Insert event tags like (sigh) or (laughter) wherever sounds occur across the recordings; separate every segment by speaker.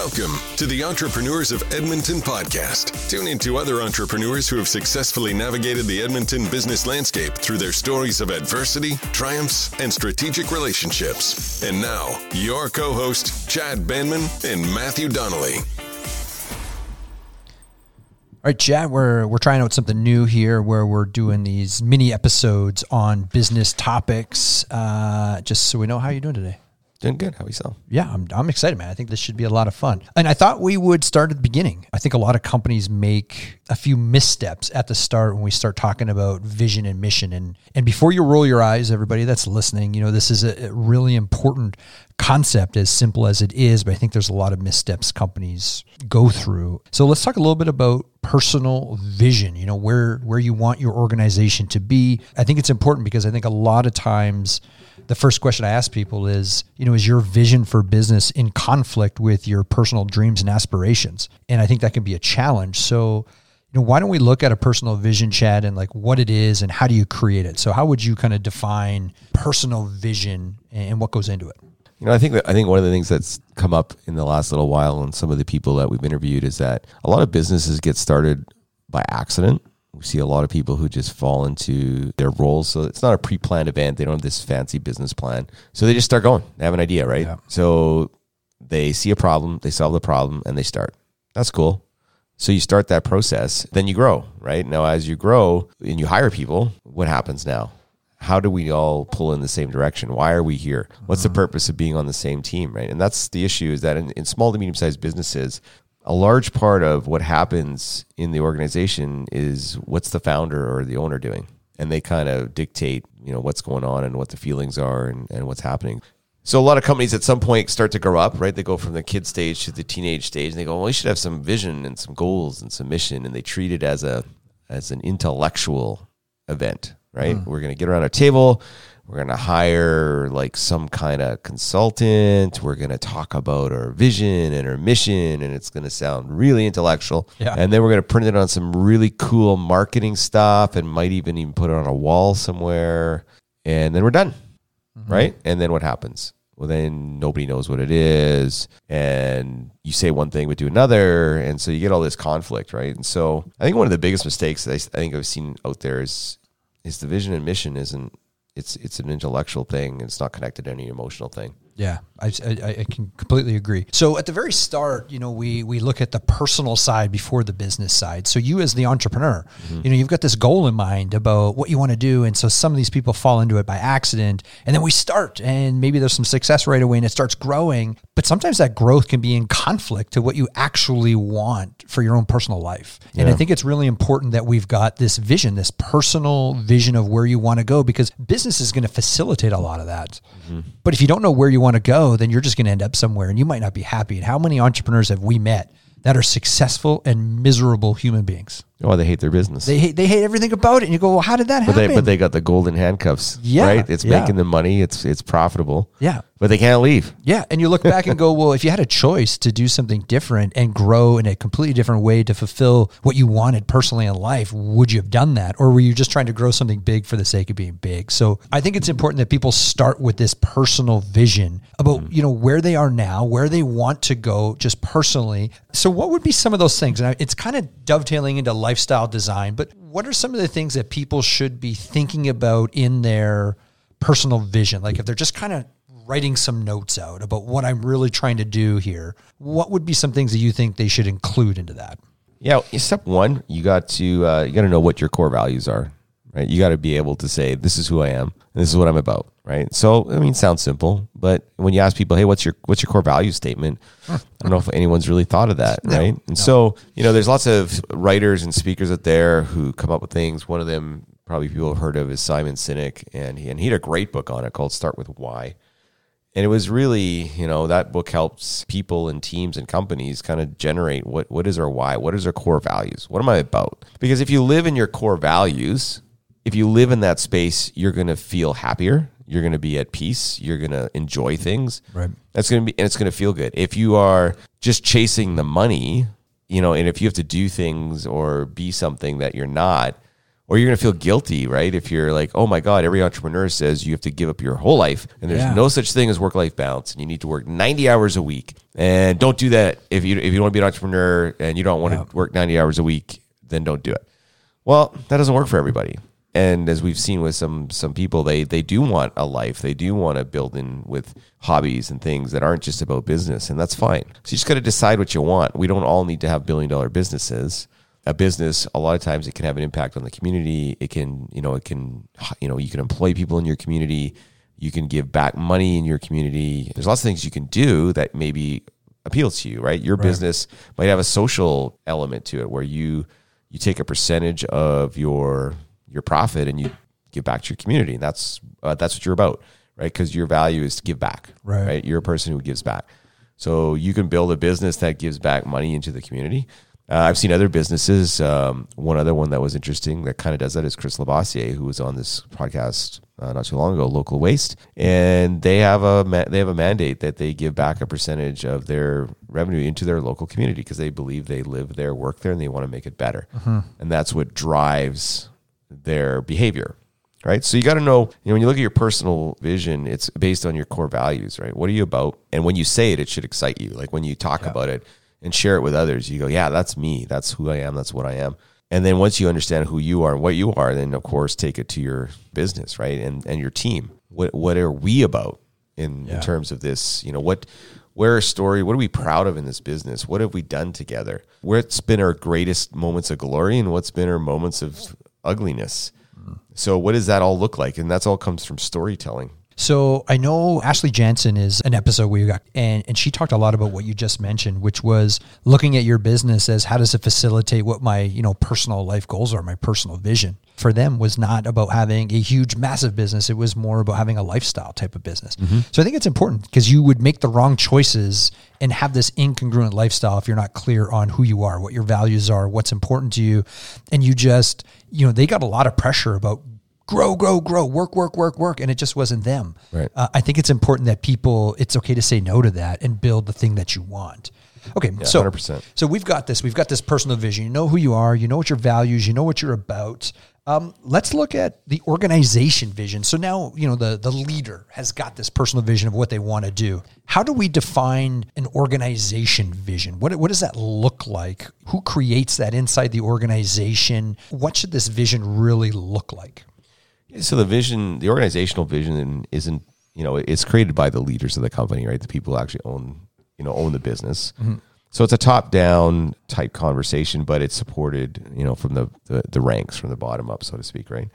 Speaker 1: Welcome to the Entrepreneurs of Edmonton podcast. Tune in to other entrepreneurs who have successfully navigated the Edmonton business landscape through their stories of adversity, triumphs, and strategic relationships. And now, your co host, Chad Banman and Matthew Donnelly.
Speaker 2: All right, Chad, we're we're trying out something new here where we're doing these mini episodes on business topics. Uh, just so we know how you're doing today.
Speaker 3: Doing good. How are yourself?
Speaker 2: Yeah, I'm, I'm excited, man. I think this should be a lot of fun. And I thought we would start at the beginning. I think a lot of companies make a few missteps at the start when we start talking about vision and mission. And and before you roll your eyes, everybody that's listening, you know, this is a really important concept as simple as it is, but I think there's a lot of missteps companies go through. So let's talk a little bit about personal vision, you know, where where you want your organization to be. I think it's important because I think a lot of times the first question I ask people is, you know, is your vision for business in conflict with your personal dreams and aspirations? And I think that can be a challenge. So, you know, why don't we look at a personal vision, Chad, and like what it is and how do you create it? So, how would you kind of define personal vision and what goes into it?
Speaker 3: You know, I think that I think one of the things that's come up in the last little while, and some of the people that we've interviewed, is that a lot of businesses get started by accident we see a lot of people who just fall into their roles. So it's not a pre planned event. They don't have this fancy business plan. So they just start going. They have an idea, right? Yeah. So they see a problem, they solve the problem, and they start. That's cool. So you start that process, then you grow, right? Now, as you grow and you hire people, what happens now? How do we all pull in the same direction? Why are we here? What's the mm-hmm. purpose of being on the same team, right? And that's the issue is that in, in small to medium sized businesses, a large part of what happens in the organization is what's the founder or the owner doing and they kind of dictate you know what's going on and what the feelings are and, and what's happening so a lot of companies at some point start to grow up right they go from the kid stage to the teenage stage and they go well we should have some vision and some goals and some mission and they treat it as a as an intellectual event right mm. we're going to get around a table we're going to hire like some kind of consultant. We're going to talk about our vision and our mission, and it's going to sound really intellectual. Yeah. And then we're going to print it on some really cool marketing stuff and might even even put it on a wall somewhere. And then we're done. Mm-hmm. Right. And then what happens? Well, then nobody knows what it is. And you say one thing but do another. And so you get all this conflict. Right. And so I think one of the biggest mistakes I think I've seen out there is is the vision and mission isn't it's it's an intellectual thing. It's not connected to any emotional thing.
Speaker 2: Yeah, I, I, I, can completely agree. So at the very start, you know, we we look at the personal side before the business side. So you as the entrepreneur, mm-hmm. you know, you've got this goal in mind about what you want to do, and so some of these people fall into it by accident, and then we start, and maybe there's some success right away, and it starts growing. But sometimes that growth can be in conflict to what you actually want for your own personal life. And. I think it's really important that we've got this vision, this personal vision of where you want to go, because business is going to facilitate a lot of that. Mm-hmm. But if you don't know where you want to go, then you're just going to end up somewhere and you might not be happy. And how many entrepreneurs have we met that are successful and miserable human beings?
Speaker 3: Oh, they hate their business.
Speaker 2: They hate they hate everything about it. And you go, well, how did that
Speaker 3: but
Speaker 2: happen?
Speaker 3: They, but they got the golden handcuffs. Yeah, right. It's yeah. making them money. It's it's profitable.
Speaker 2: Yeah,
Speaker 3: but they can't leave.
Speaker 2: Yeah, and you look back and go, (laughs) well, if you had a choice to do something different and grow in a completely different way to fulfill what you wanted personally in life, would you have done that, or were you just trying to grow something big for the sake of being big? So I think it's important that people start with this personal vision about mm-hmm. you know where they are now, where they want to go, just personally. So what would be some of those things? And it's kind of dovetailing into lifestyle design but what are some of the things that people should be thinking about in their personal vision? Like if they're just kind of writing some notes out about what I'm really trying to do here, what would be some things that you think they should include into that?
Speaker 3: Yeah, step one, you got to uh, you got to know what your core values are right? You got to be able to say, this is who I am. And this is what I'm about, right? So, I mean, sounds simple, but when you ask people, hey, what's your what's your core value statement? I don't know if anyone's really thought of that, no, right? And no. so, you know, there's lots of writers and speakers out there who come up with things. One of them, probably people have heard of, is Simon Sinek, and he and he had a great book on it called "Start with Why." And it was really, you know, that book helps people and teams and companies kind of generate what what is our why, what is our core values, what am I about? Because if you live in your core values, if you live in that space, you're going to feel happier. You're going to be at peace. You're going to enjoy things.
Speaker 2: Right.
Speaker 3: That's going to be, and it's going to feel good. If you are just chasing the money, you know, and if you have to do things or be something that you're not, or you're going to feel guilty, right? If you're like, oh my God, every entrepreneur says you have to give up your whole life and there's
Speaker 2: Yeah.
Speaker 3: no such thing as work life balance and you need to work 90 hours a week. And don't do that if you, if you want to be an entrepreneur and you don't want
Speaker 2: Yeah.
Speaker 3: to work 90 hours a week, then don't do it. Well, that doesn't work for everybody. And as we've seen with some some people, they they do want a life. They do want to build in with hobbies and things that aren't just about business, and that's fine. So you just got to decide what you want. We don't all need to have billion dollar businesses. A business, a lot of times, it can have an impact on the community. It can, you know, it can, you know, you can employ people in your community. You can give back money in your community. There's lots of things you can do that maybe appeals to you, right? Your business might have a social element to it where you you take a percentage of your your profit and you give back to your community. And that's uh, that's what you're about, right? Because your value is to give back,
Speaker 2: Right.
Speaker 3: You're a person who gives back. So you can build a business that gives back money into the community. Uh, I've seen other businesses. Um, one other one that was interesting that kind of does that is Chris Labossiere, who was on this podcast uh, not too long ago, Local Waste, and they have a ma- they have a mandate that they give back a percentage of their revenue into their local community because they believe they live there, work there, and they want to make it better, and that's what drives their behavior right? So you got to know, you know, when you look at your personal vision, it's based on your core values, right? What are you about? And when you say it, it should excite you. Like when you talk about it and share it with others, you go, yeah, that's me. That's who I am. That's what I am. And then once you understand who you are and what you are, then of course take it to your business, right? And and your team. What what are we about in, in terms of this? You know, what where a story, what are we proud of in this business? What have we done together? What's been our greatest moments of glory and what's been our moments of ugliness? So what does that all look like? And that's all comes from storytelling.
Speaker 2: So I know Ashley Jansen is an episode where we got, and, and she talked a lot about what you just mentioned, which was looking at your business as how does it facilitate what my you know personal life goals are, my personal vision. For them was not about having a huge, massive business. It was more about having a lifestyle type of business. Mm-hmm. So I think it's important because you would make the wrong choices and have this incongruent lifestyle if you're not clear on who you are, what your values are, what's important to you, and you just you know they got a lot of pressure about grow, grow, grow, work, work, work, work. And it just wasn't them.
Speaker 3: Right.
Speaker 2: Uh, I think it's important that people, it's okay to say no to that and build the thing that you want. Okay. so,
Speaker 3: 100%.
Speaker 2: so we've got this, we've got this personal vision. You know who you are, you know what your values, you know what you're about. Um, let's look at the organization vision. So now, you know, the, the leader has got this personal vision of what they want to do. How do we define an organization vision? What, what does that look like? Who creates that inside the organization? What should this vision really look like?
Speaker 3: So the vision, the organizational vision isn't, you know, it's created by the leaders of the company, right? The people who actually own, you know, own the business. So it's a top down type conversation, but it's supported, you know, from the, the, the ranks, from the bottom up, so to speak, right?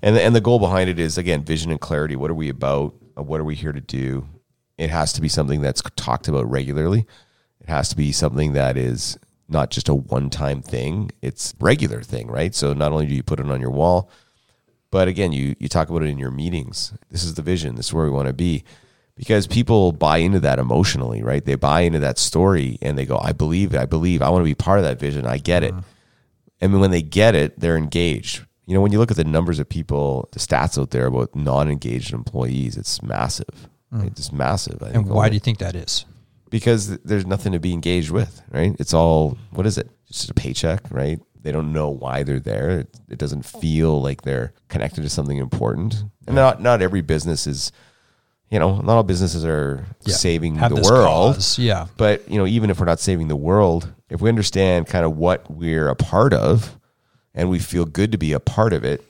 Speaker 3: And the, and the goal behind it is, again, vision and clarity. What are we about? Uh, What are we here to do? It has to be something that's talked about regularly. It has to be something that is not just a one time thing, it's regular thing, right? So not only do you put it on your wall, but again, you you talk about it in your meetings. This is the vision. This is where we want to be. Because people buy into that emotionally, right? They buy into that story and they go, I believe, it. I believe, I want to be part of that vision. I get it. Mm-hmm. And when they get it, they're engaged. You know, when you look at the numbers of people, the stats out there about non-engaged employees, it's massive. Right? It's massive. I
Speaker 2: And
Speaker 3: think
Speaker 2: why
Speaker 3: only-
Speaker 2: do you think that is?
Speaker 3: because there's nothing to be engaged with, right? It's all what is it? It's Just a paycheck, right? They don't know why they're there. It, it doesn't feel like they're connected to something important. And not not every business is, you know, not all businesses are
Speaker 2: Yeah.
Speaker 3: saving
Speaker 2: Have
Speaker 3: the world.
Speaker 2: cause, yeah.
Speaker 3: But you know, even if we're not saving the world, if we understand kind of what we're a part of, and we feel good to be a part of it,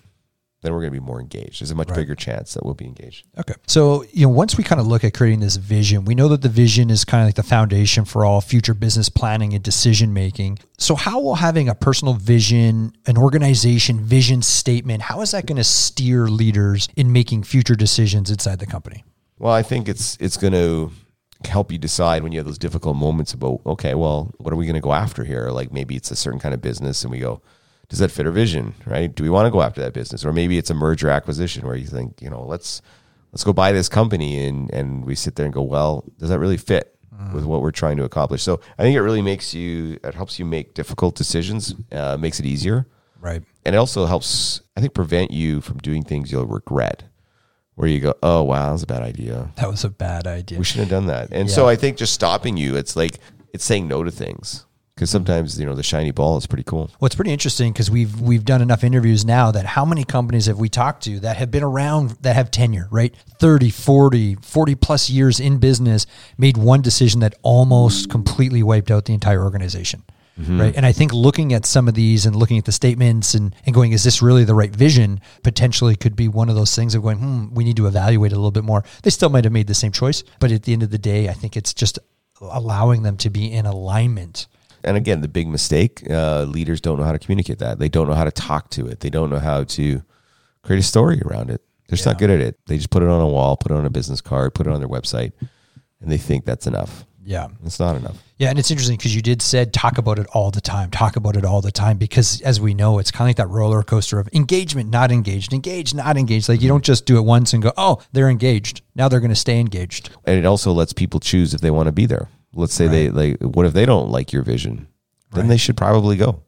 Speaker 3: then we're going to be more engaged. There's a much bigger chance that we'll be engaged.
Speaker 2: Okay. So, you know, once we kind of look at creating this vision, we know that the vision is kind of like the foundation for all future business planning and decision making. So, how will having a personal vision, an organization vision statement, how is that going to steer leaders in making future decisions inside the company?
Speaker 3: Well, I think it's it's going to help you decide when you have those difficult moments about okay, well, what are we going to go after here? Like maybe it's a certain kind of business, and we go, does that fit our vision? Right? Do we want to go after that business, or maybe it's a merger acquisition where you think, you know, let's let's go buy this company, and and we sit there and go, well, does that really fit? With what we're trying to accomplish, so I think it really makes you. It helps you make difficult decisions. Uh, makes it easier
Speaker 2: Right.
Speaker 3: and it also helps i think prevent you from doing things you'll regret where you go oh wow that was a bad idea
Speaker 2: That was a bad idea.
Speaker 3: we shouldn't have done that and so i think just stopping you it's like it's saying no to things because mm-hmm. sometimes you know the shiny ball is pretty cool.
Speaker 2: Well, it's pretty interesting because we've we've done enough interviews now that how many companies have we talked to that have been around that have tenure, right? 30, 40, 40 plus years in business, made one decision that almost completely wiped out the entire organization. Right. And I think looking at some of these and looking at the statements and, and going, is this really the right vision? Potentially could be one of those things of going, hmm, we need to evaluate a little bit more. They still might have made the same choice, but at the end of the day, I think it's just allowing them to be in alignment.
Speaker 3: And again, the big mistake: uh, leaders don't know how to communicate that. They don't know how to talk to it. They don't know how to create a story around it. They're just not good at it. They just put it on a wall, put it on a business card, put it on their website, and they think that's enough.
Speaker 2: Yeah.
Speaker 3: It's not enough.
Speaker 2: Yeah, and it's interesting because you did said talk about it all the time, talk about it all the time because as we know, it's kind of like that roller coaster of engagement, not engaged, engaged, not engaged. Like you don't mm-hmm. just do it once and go, oh, they're engaged. Now they're going to stay engaged.
Speaker 3: And it also lets people choose if they want to be there. Let's say they like, what if they don't like your vision? Then they should probably go.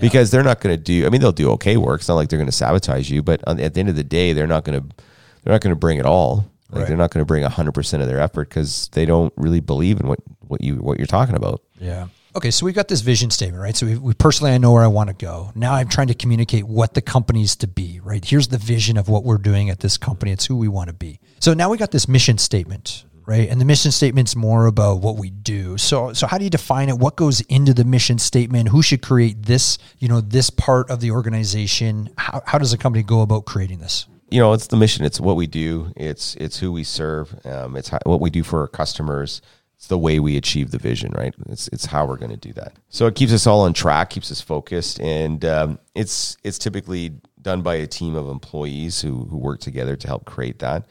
Speaker 3: Because they're not going to do. I mean, they'll do okay work. It's not like they're going to sabotage you, but on, at the end of the day, they're not going to. They're not going to bring it all. Like
Speaker 2: Right.
Speaker 3: they're not going to bring hundred percent of their effort because they don't really believe in what what you what you're talking about.
Speaker 2: Yeah. Okay, so we've got this vision statement, right? So we, we personally, I know where I want to go. Now I'm trying to communicate what the company's to be, right? Here's the vision of what we're doing at this company. It's who we want to be. So now we got this mission statement, right? And the mission statement's more about what we do. So, so how do you define it? What goes into the mission statement? Who should create this, you know, this part of the organization? How, how does a company go about creating this?
Speaker 3: You know, it's the mission. It's what we do. It's it's who we serve. Um, it's how, what we do for our customers. It's the way we achieve the vision, right? It's it's how we're going to do that. So it keeps us all on track, keeps us focused, and um, it's it's typically done by a team of employees who who work together to help create that.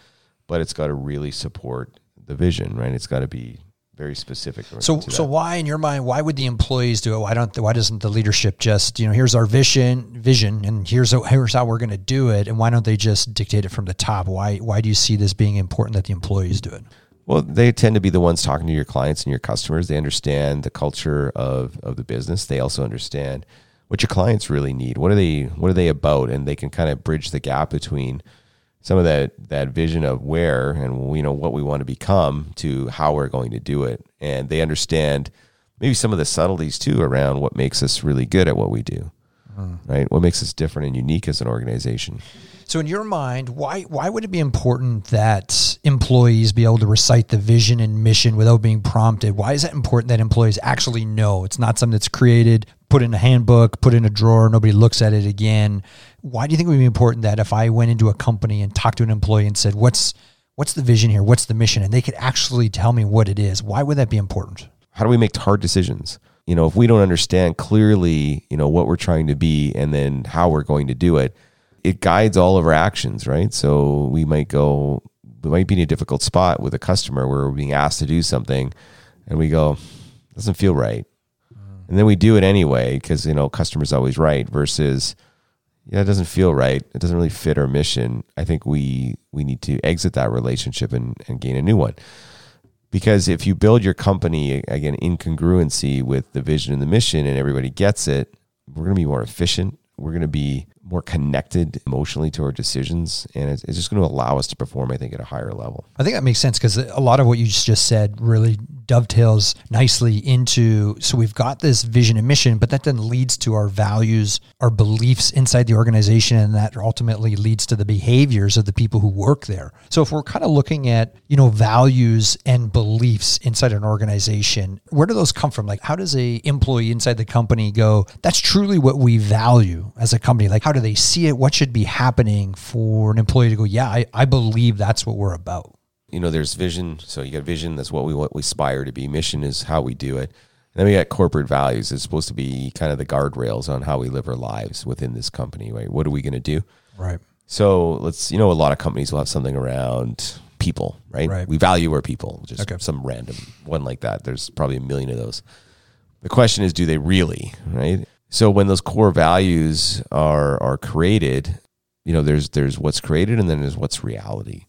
Speaker 3: But it's got to really support the vision, right? It's got to be very specific.
Speaker 2: So, so why, in your mind, why would the employees do it? Why don't? Why doesn't the leadership just, you know, here's our vision, vision, and here's here's how we're going to do it, and why don't they just dictate it from the top? Why why do you see this being important that the employees do it?
Speaker 3: Well, they tend to be the ones talking to your clients and your customers. They understand the culture of, of the business. They also understand what your clients really need. What are they what are they about? And they can kind of bridge the gap between some of that that vision of where and you know what we want to become to how we're going to do it. And they understand maybe some of the subtleties too around what makes us really good at what we do. Hmm. Right? What makes us different and unique as an organization.
Speaker 2: So, in your mind, why why would it be important that employees be able to recite the vision and mission without being prompted? Why is that important that employees actually know? It's not something that's created, put in a handbook, put in a drawer, nobody looks at it again. Why do you think it would be important that if I went into a company and talked to an employee and said, "What's what's the vision here? What's the mission?" and they could actually tell me what it is? Why would that be important?
Speaker 3: how do we make hard decisions you know if we don't understand clearly you know what we're trying to be and then how we're going to do it it guides all of our actions right so we might go we might be in a difficult spot with a customer where we're being asked to do something and we go doesn't feel right mm. and then we do it anyway because you know customer's always right versus yeah it doesn't feel right. It doesn't really fit our mission. I think we we need to exit that relationship and, and gain a new one. Because if you build your company again in congruency with the vision and the mission and everybody gets it we're to be more efficient. We're to be more connected emotionally to our decisions and it's, it's just going to allow us to perform i think at a higher level
Speaker 2: I think that makes sense because a lot of what you just said really dovetails nicely into so we've got this vision and mission, but that then leads to our values, our beliefs inside the organization, and that ultimately leads to the behaviors of the people who work there. So if we're kind of looking at, you know, values and beliefs inside an organization, where do those come from? Like how does a employee inside the company go, that's truly what we value as a company? Like how do they see it? What should be happening for an employee to go, yeah, I, I believe that's what we're about?
Speaker 3: you know there's vision so you got vision that's what we what we aspire to be mission is how we do it and then we got corporate values it's supposed to be kind of the guardrails on how we live our lives within this company right what are we going to do
Speaker 2: Right.
Speaker 3: So let's, you know, a lot of companies will have something around people, right?
Speaker 2: Right.
Speaker 3: We value our people, just
Speaker 2: Okay.
Speaker 3: some random one like that. There's probably a million of those. The question is, do they really, right? So when those core values are are created, you know, there's there's what's created and then there's what's reality.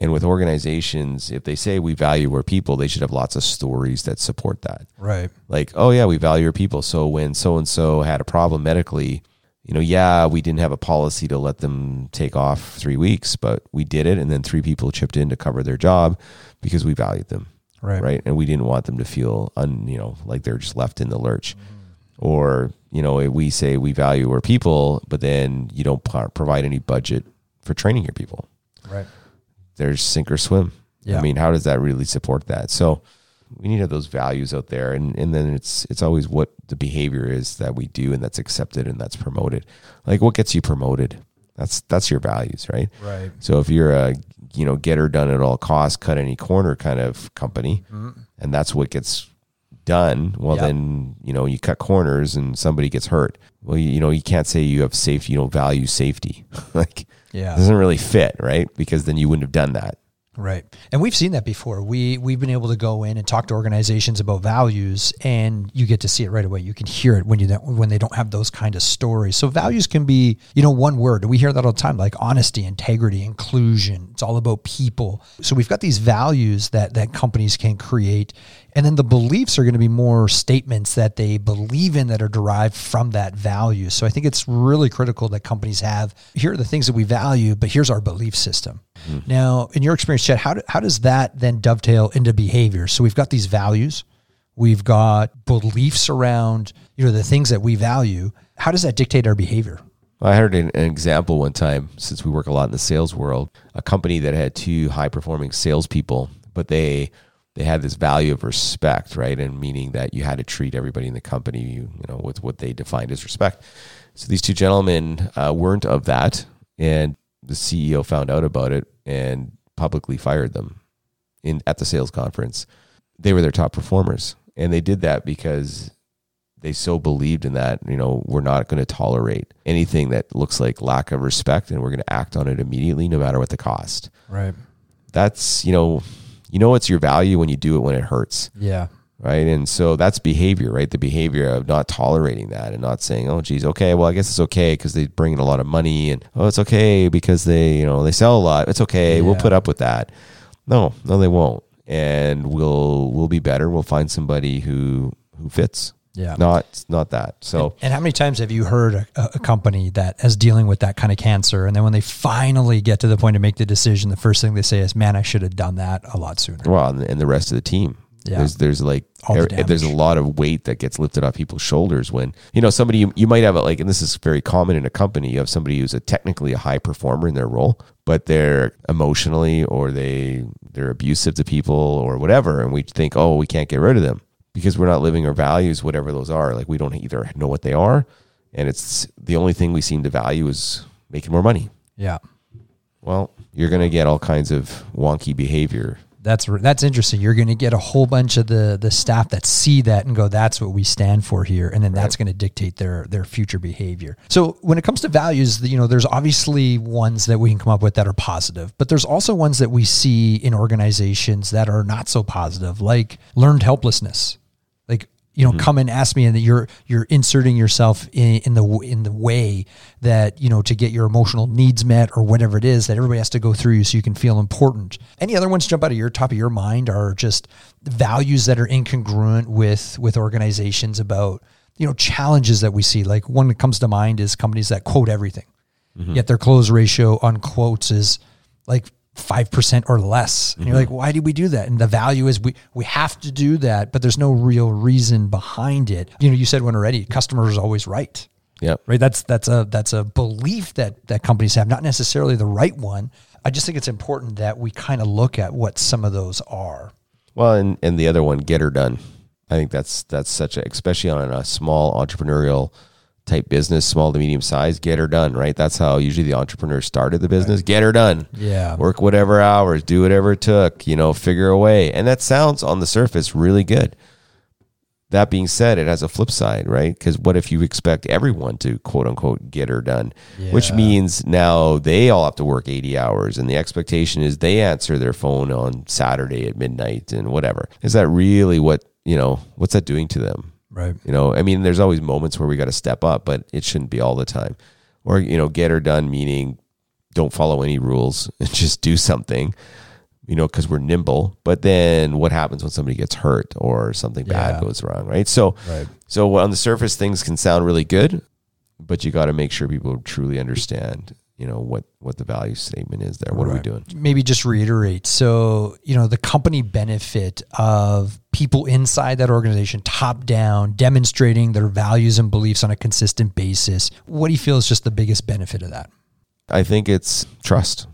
Speaker 3: And with organizations, if they say we value our people, they should have lots of stories that support that
Speaker 2: Right.
Speaker 3: like, oh yeah, we value our people. So when so and so had a problem medically, you know, yeah, we didn't have a policy to let them take off three weeks, but we did it, and then three people chipped in to cover their job because we valued them.
Speaker 2: Right.
Speaker 3: right and we didn't want them to feel un you know like they're just left in the lurch mm-hmm. Or you know we say we value our people but then you don't provide any budget for training your people.
Speaker 2: Right.
Speaker 3: there's sink or swim.
Speaker 2: Yeah.
Speaker 3: i mean how does that really support that? So we need to have those values out there and, and then it's it's always what the behavior is that we do and that's accepted and that's promoted. Like what gets you promoted? That's that's your values right?
Speaker 2: Right.
Speaker 3: so if you're a you know get her done at all costs, cut any corner kind of company, mm-hmm. and that's what gets done, well
Speaker 2: Yeah.
Speaker 3: then you know you cut corners and somebody gets hurt. Well, you, you know you can't say you have safety, you don't value safety. (laughs) like
Speaker 2: Yeah.
Speaker 3: it doesn't really fit, right? Because then you wouldn't have done that.
Speaker 2: Right. And we've seen that before. We we've been able to go in and talk to organizations about values and you get to see it right away. You can hear it when you don't, when they don't have those kind of stories. So values can be, you know, one word. We hear that all the time like honesty, integrity, inclusion. It's all about people. So we've got these values that that companies can create and then the beliefs are going to be more statements that they believe in that are derived from that value. So I think it's really critical that companies have here are the things that we value, but here's our belief system. Now, in your experience, Chad, how, do, how does that then dovetail into behavior? So we've got these values, we've got beliefs around you know the things that we value. How does that dictate our behavior?
Speaker 3: I heard an, an example one time, since we work a lot in the sales world, a company that had two high performing salespeople, but they they had this value of respect, right? And meaning that you had to treat everybody in the company, you, you know, with what they defined as respect. So these two gentlemen uh, weren't of that, and the CEO found out about it and publicly fired them in at the sales conference. They were their top performers, and they did that because they so believed in that, you know, we're not going to tolerate anything that looks like lack of respect and we're going to act on it immediately no matter what the cost.
Speaker 2: Right.
Speaker 3: That's, you know, you know it's your value when you do it when it hurts,
Speaker 2: Yeah.
Speaker 3: Right? And so that's behavior, right? The behavior of not tolerating that and not saying, "Oh geez, okay, well I guess it's okay because they bring in a lot of money and oh it's okay because they, you know, they sell a lot. It's okay. We'll put up with that." No, no they won't. And we'll we'll be better. We'll find somebody who who fits.
Speaker 2: Yeah.
Speaker 3: Not not that. So
Speaker 2: And how many times have you heard a, a company that is dealing with that kind of cancer, and then when they finally get to the point to make the decision, the first thing they say is, "Man, I should have done that a lot sooner."
Speaker 3: well, and, and the rest of the team.
Speaker 2: Yeah.
Speaker 3: There's there's like
Speaker 2: the
Speaker 3: er- there's a lot of weight that gets lifted off people's shoulders when you know somebody you, you might have a, like and this is very common in a company you have somebody who's a technically a high performer in their role but they're emotionally or they they're abusive to people or whatever and we think oh we can't get rid of them because we're not living our values whatever those are like we don't either know what they are and it's the only thing we seem to value is making more money
Speaker 2: Yeah.
Speaker 3: well you're going to get all kinds of wonky behavior
Speaker 2: That's that's interesting. You're going to get a whole bunch of the the staff that see that and go, "That's what we stand for here," and then that's going to dictate their their future behavior. So when it comes to values, you know, there's obviously ones that we can come up with that are positive, but there's also ones that we see in organizations that are not so positive, like learned helplessness. You know, mm-hmm. come and ask me, and that you're you're inserting yourself in, in the in the way that you know to get your emotional needs met or whatever it is that everybody has to go through you so you can feel important. Any other ones jump out of your top of your mind are just values that are incongruent with with organizations about you know challenges that we see. Like one that comes to mind is companies that quote everything, mm-hmm. yet their close ratio on quotes is like five percent or less. And you're mm-hmm. like, why did we do that? And the value is we we have to do that, but there's no real reason behind it. You know, you said one already, customer is always right.
Speaker 3: Yeah.
Speaker 2: Right. That's that's a that's a belief that that companies have, not necessarily the right one. I just think it's important that we kind of look at what some of those are.
Speaker 3: Well, and, and the other one, get her done. I think that's that's such a especially on a small entrepreneurial type business, small to medium size, get her done, right? That's how usually the entrepreneur started the business. Get her done.
Speaker 2: Yeah.
Speaker 3: Work whatever hours, do whatever it took, you know, figure a way. And that sounds on the surface really good. That being said, it has a flip side, right? Because what if you expect everyone to quote unquote get her done? Which means now they all have to work 80 hours and the expectation is they answer their phone on Saturday at midnight and whatever. Is that really what, you know, what's that doing to them?
Speaker 2: Right.
Speaker 3: You know, I mean, there's always moments where we got to step up, but it shouldn't be all the time. Or, you know, get her done, meaning don't follow any rules (laughs) and just do something, you know, because we're nimble. But then what happens when somebody gets hurt or something
Speaker 2: Yeah.
Speaker 3: bad goes wrong, right? So,
Speaker 2: Right.
Speaker 3: so on the surface, things can sound really good, but you got to make sure people truly understand, you know what what the value statement is there. What are we doing?
Speaker 2: Maybe just reiterate. So, you know, the company benefit of people inside that organization, top down, demonstrating their values and beliefs on a consistent basis. What do you feel is just the biggest benefit of that?
Speaker 3: I think it's trust.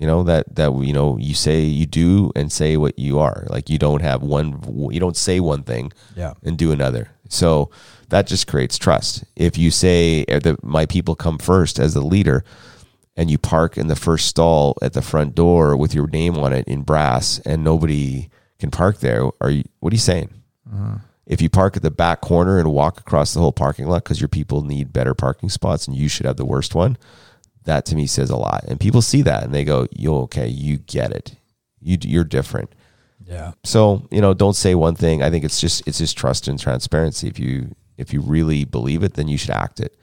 Speaker 3: You know that that you know you say you do and say what you are. Like you don't have one. You don't say one thing
Speaker 2: Yeah.
Speaker 3: and do another. So that just creates trust. If you say that my people come first as a leader, and you park in the first stall at the front door with your name on it in brass, and nobody can park there, are you? What are you saying? Mm-hmm. If you park at the back corner and walk across the whole parking lot because your people need better parking spots and you should have the worst one, that to me says a lot. And people see that and they go, "Yo, okay, you get it. You you're different."
Speaker 2: Yeah.
Speaker 3: So you know, don't say one thing. I think it's just it's just trust and transparency. If you if you really believe it, then you should act it.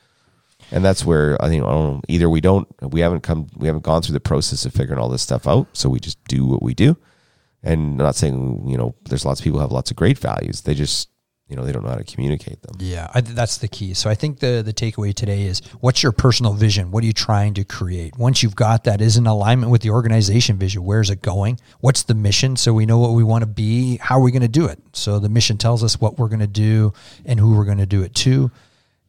Speaker 3: And that's where I think either we don't we haven't come we haven't gone through the process of figuring all this stuff out, so we just do what we do. And I'm not saying you know there's lots of people who have lots of great values. They just you know they don't know how to communicate them.
Speaker 2: Yeah, I, th- that's the key. So I think the the takeaway today is what's your personal vision? What are you trying to create? Once you've got that, is in alignment with the organization vision. Where's it going? What's the mission? So we know what we want to be. How are we going to do it? So the mission tells us what we're going to do and who we're going to do it to.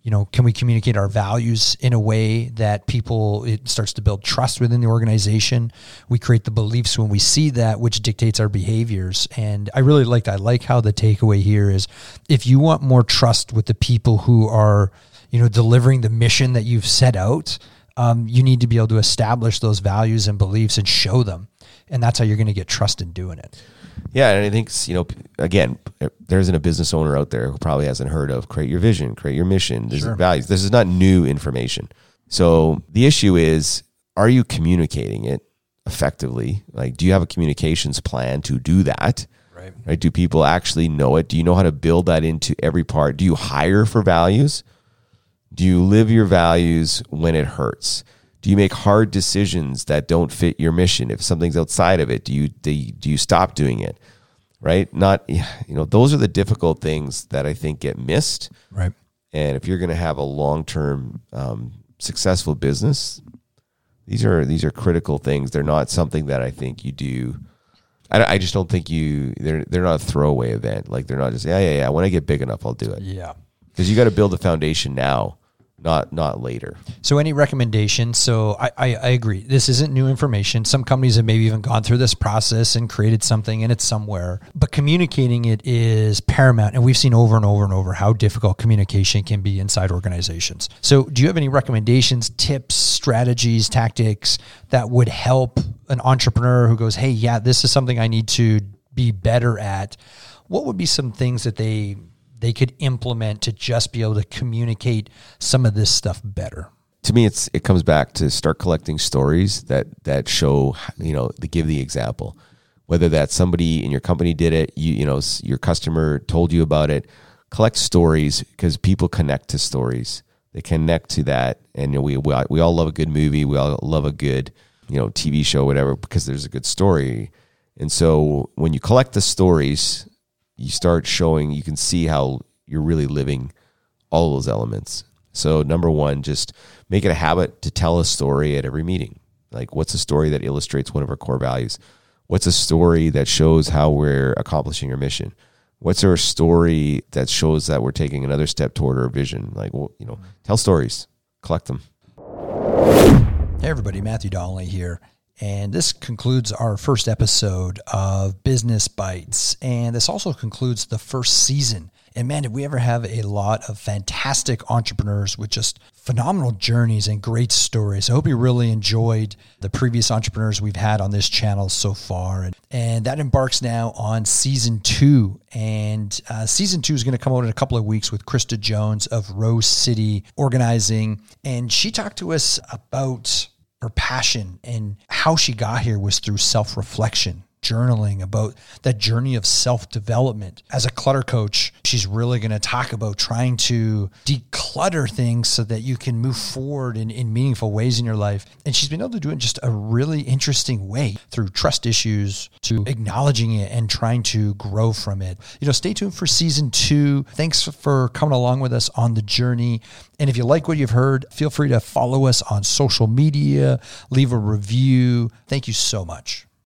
Speaker 2: You know, can we communicate our values in a way that people it starts to build trust within the organization? We create the beliefs when we see that, which dictates our behaviors. And I really like I like how the takeaway here is if you want more trust with the people who are, you know, delivering the mission that you've set out, um, you need to be able to establish those values and beliefs and show them. And that's how you're going to get trust in doing it.
Speaker 3: Yeah, and I think you know, again, eh, there isn't a business owner out there who probably hasn't heard of create your vision, create your mission. This
Speaker 2: Sure.
Speaker 3: values. This is not new information. So the issue is, are you communicating it effectively? Like, do you have a communications plan to do that?
Speaker 2: Right.
Speaker 3: Right? Do people actually know it? Do you know how to build that into every part? Do you hire for values? Do you live your values when it hurts? Do you make hard decisions that don't fit your mission? If something's outside of it, do you do you, do you stop doing it? Right? Not (sighs) you know, those are the difficult things that I think get missed.
Speaker 2: Right.
Speaker 3: And if you're going to have a long term um, successful business, these are these are critical things. They're not something that I think you do. I, I just don't think you. They're they're not a throwaway event. Like they're not just yeah yeah yeah. When I get big enough, I'll do it
Speaker 2: Yeah.
Speaker 3: because you got to build a foundation now, not not later.
Speaker 2: So, any recommendations? So, I, I, I agree. This isn't new information. Some companies have maybe even gone through this process and created something and it's somewhere, but communicating it is paramount. And we've seen over and over and over how difficult communication can be inside organizations. So, do you have any recommendations, tips, strategies, tactics that would help an entrepreneur who goes, Hey, yeah, this is something I need to be better at? What would be some things that they they could implement to just be able to communicate some of this stuff better.
Speaker 3: to me it's it comes back to start collecting stories that that show you know to give the example. Whether that somebody in your company did it you you know your customer told you about it collect stories because people connect to stories. They connect to that and you know, we, we we all love a good movie we all love a good you know TV show whatever because there's a good story. And so when you collect the stories you start showing you can see how you're really living all those elements. So number one, just make it a habit to tell a story at every meeting. Like what's a story that illustrates one of our core values? What's a story that shows how we're accomplishing our mission? What's our story that shows that we're taking another step toward our vision? Like, well, you know, tell stories, collect them.
Speaker 2: Hey, everybody, Matthew Donnelly here. And this concludes our first episode of Business Bites. And this also concludes the first season. And man, did we ever have a lot of fantastic entrepreneurs with just phenomenal journeys and great stories. I hope you really enjoyed the previous entrepreneurs we've had on this channel so far. And, and that embarks now on season two. And uh, season two is going to come out in a couple of weeks with Krista Jones of Rose City Organizing. And she talked to us about her passion and how she got here was through self reflection. Journaling, about that journey of self development. As a clutter coach, she's really going to talk about trying to declutter things so that you can move forward in, in meaningful ways in your life. And she's been able to do it in just a really interesting way through trust issues to acknowledging it and trying to grow from it. You know, stay tuned for season two. Thanks for coming along with us on the journey. And if you like what you've heard, feel free to follow us on social media, leave a review. Thank you so much.